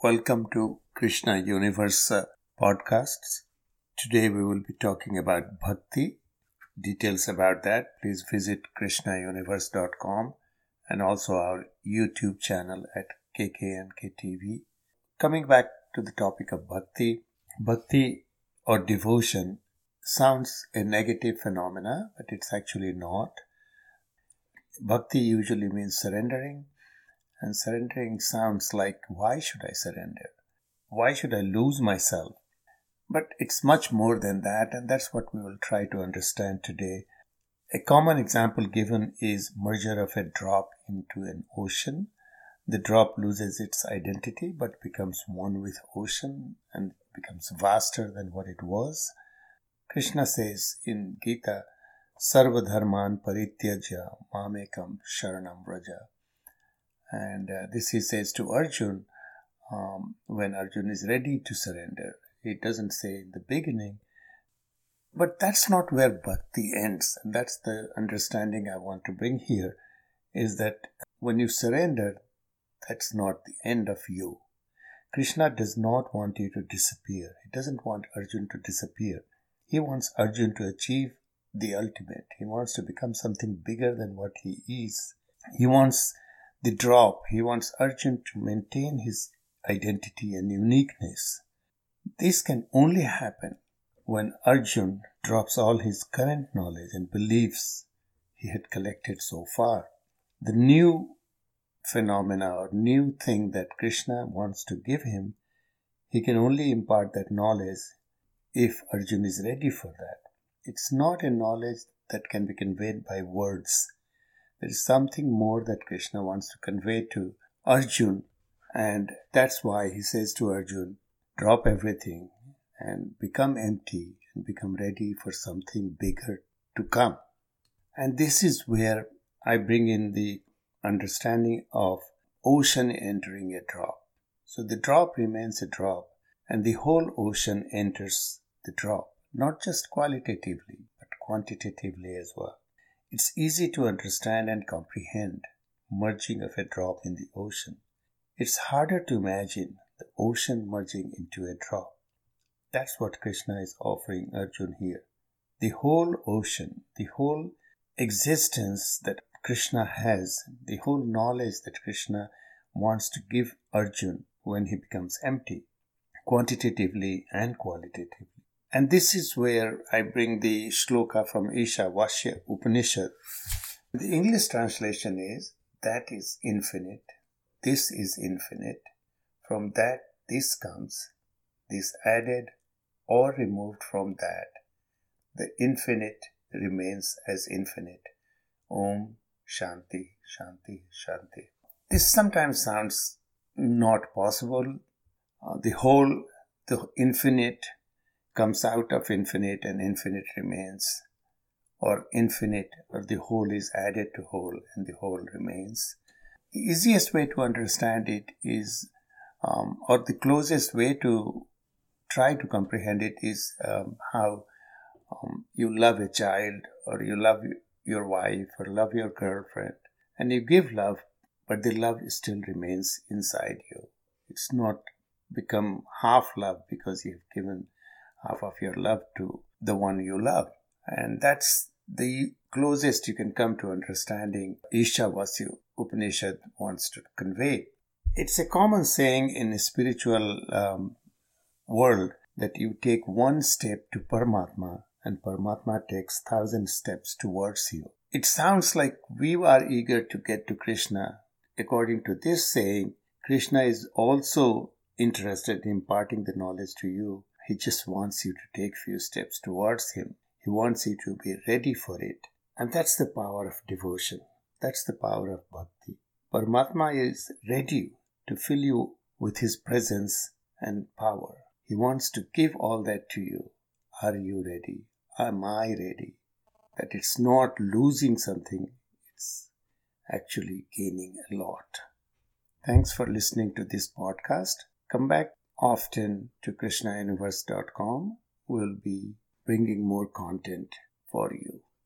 Welcome to Krishna Universe uh, podcasts. Today we will be talking about bhakti. Details about that, please visit krishnauniverse.com and also our YouTube channel at KKNK TV. Coming back to the topic of bhakti, bhakti or devotion sounds a negative phenomena, but it's actually not. Bhakti usually means surrendering, and surrendering sounds like, why should I surrender? Why should I lose myself? But it's much more than that, and that's what we will try to understand today. A common example given is merger of a drop into an ocean. The drop loses its identity but becomes one with ocean and becomes vaster than what it was. Krishna says in Gita, Sarva dharman parityajya mamekam sharanam vraja. And uh, this he says to Arjun um, when Arjun is ready to surrender. He doesn't say in the beginning. But that's not where bhakti ends. And that's the understanding I want to bring here is that when you surrender, that's not the end of you. Krishna does not want you to disappear. He doesn't want Arjun to disappear. He wants Arjun to achieve the ultimate. He wants to become something bigger than what he is. He wants the drop. He wants Arjun to maintain his identity and uniqueness. This can only happen when Arjun drops all his current knowledge and beliefs he had collected so far. The new phenomena or new thing that Krishna wants to give him, he can only impart that knowledge if Arjun is ready for that. It's not a knowledge that can be conveyed by words. There is something more that Krishna wants to convey to Arjun, and that's why he says to Arjun, drop everything and become empty and become ready for something bigger to come. And this is where I bring in the understanding of ocean entering a drop. So the drop remains a drop, and the whole ocean enters the drop, not just qualitatively, but quantitatively as well. It's easy to understand and comprehend merging of a drop in the ocean. It's harder to imagine the ocean merging into a drop. That's what Krishna is offering Arjun here. The whole ocean, the whole existence that Krishna has, the whole knowledge that Krishna wants to give Arjun when he becomes empty, quantitatively and qualitatively. And this is where I bring the shloka from Ishavasya Upanishad. The English translation is that is infinite, this is infinite, from that this comes, this added or removed from that, the infinite remains as infinite. Om Shanti, Shanti, Shanti. This sometimes sounds not possible. Uh, the whole, the infinite comes out of infinite and infinite remains, or infinite or the whole is added to whole and the whole remains. The easiest way to understand it is, um, or the closest way to try to comprehend it is um, how um, you love a child or you love your wife or love your girlfriend and you give love, but the love still remains inside you. It's not become half love because you've given half of your love to the one you love. And that's the closest you can come to understanding Isha Ishavasya Upanishad wants to convey. It's a common saying in the spiritual um, world that you take one step to Paramatma and Paramatma takes thousand steps towards you. It sounds like we are eager to get to Krishna. According to this saying, Krishna is also interested in imparting the knowledge to you he just wants you to take few steps towards him. He wants you to be ready for it. And that's the power of devotion. That's the power of bhakti. Paramatma is ready to fill you with his presence and power. He wants to give all that to you. Are you ready? Am I ready? That it's not losing something, it's actually gaining a lot. Thanks for listening to this podcast. Come back often to krishnauniverse.com. We'll be bringing more content for you.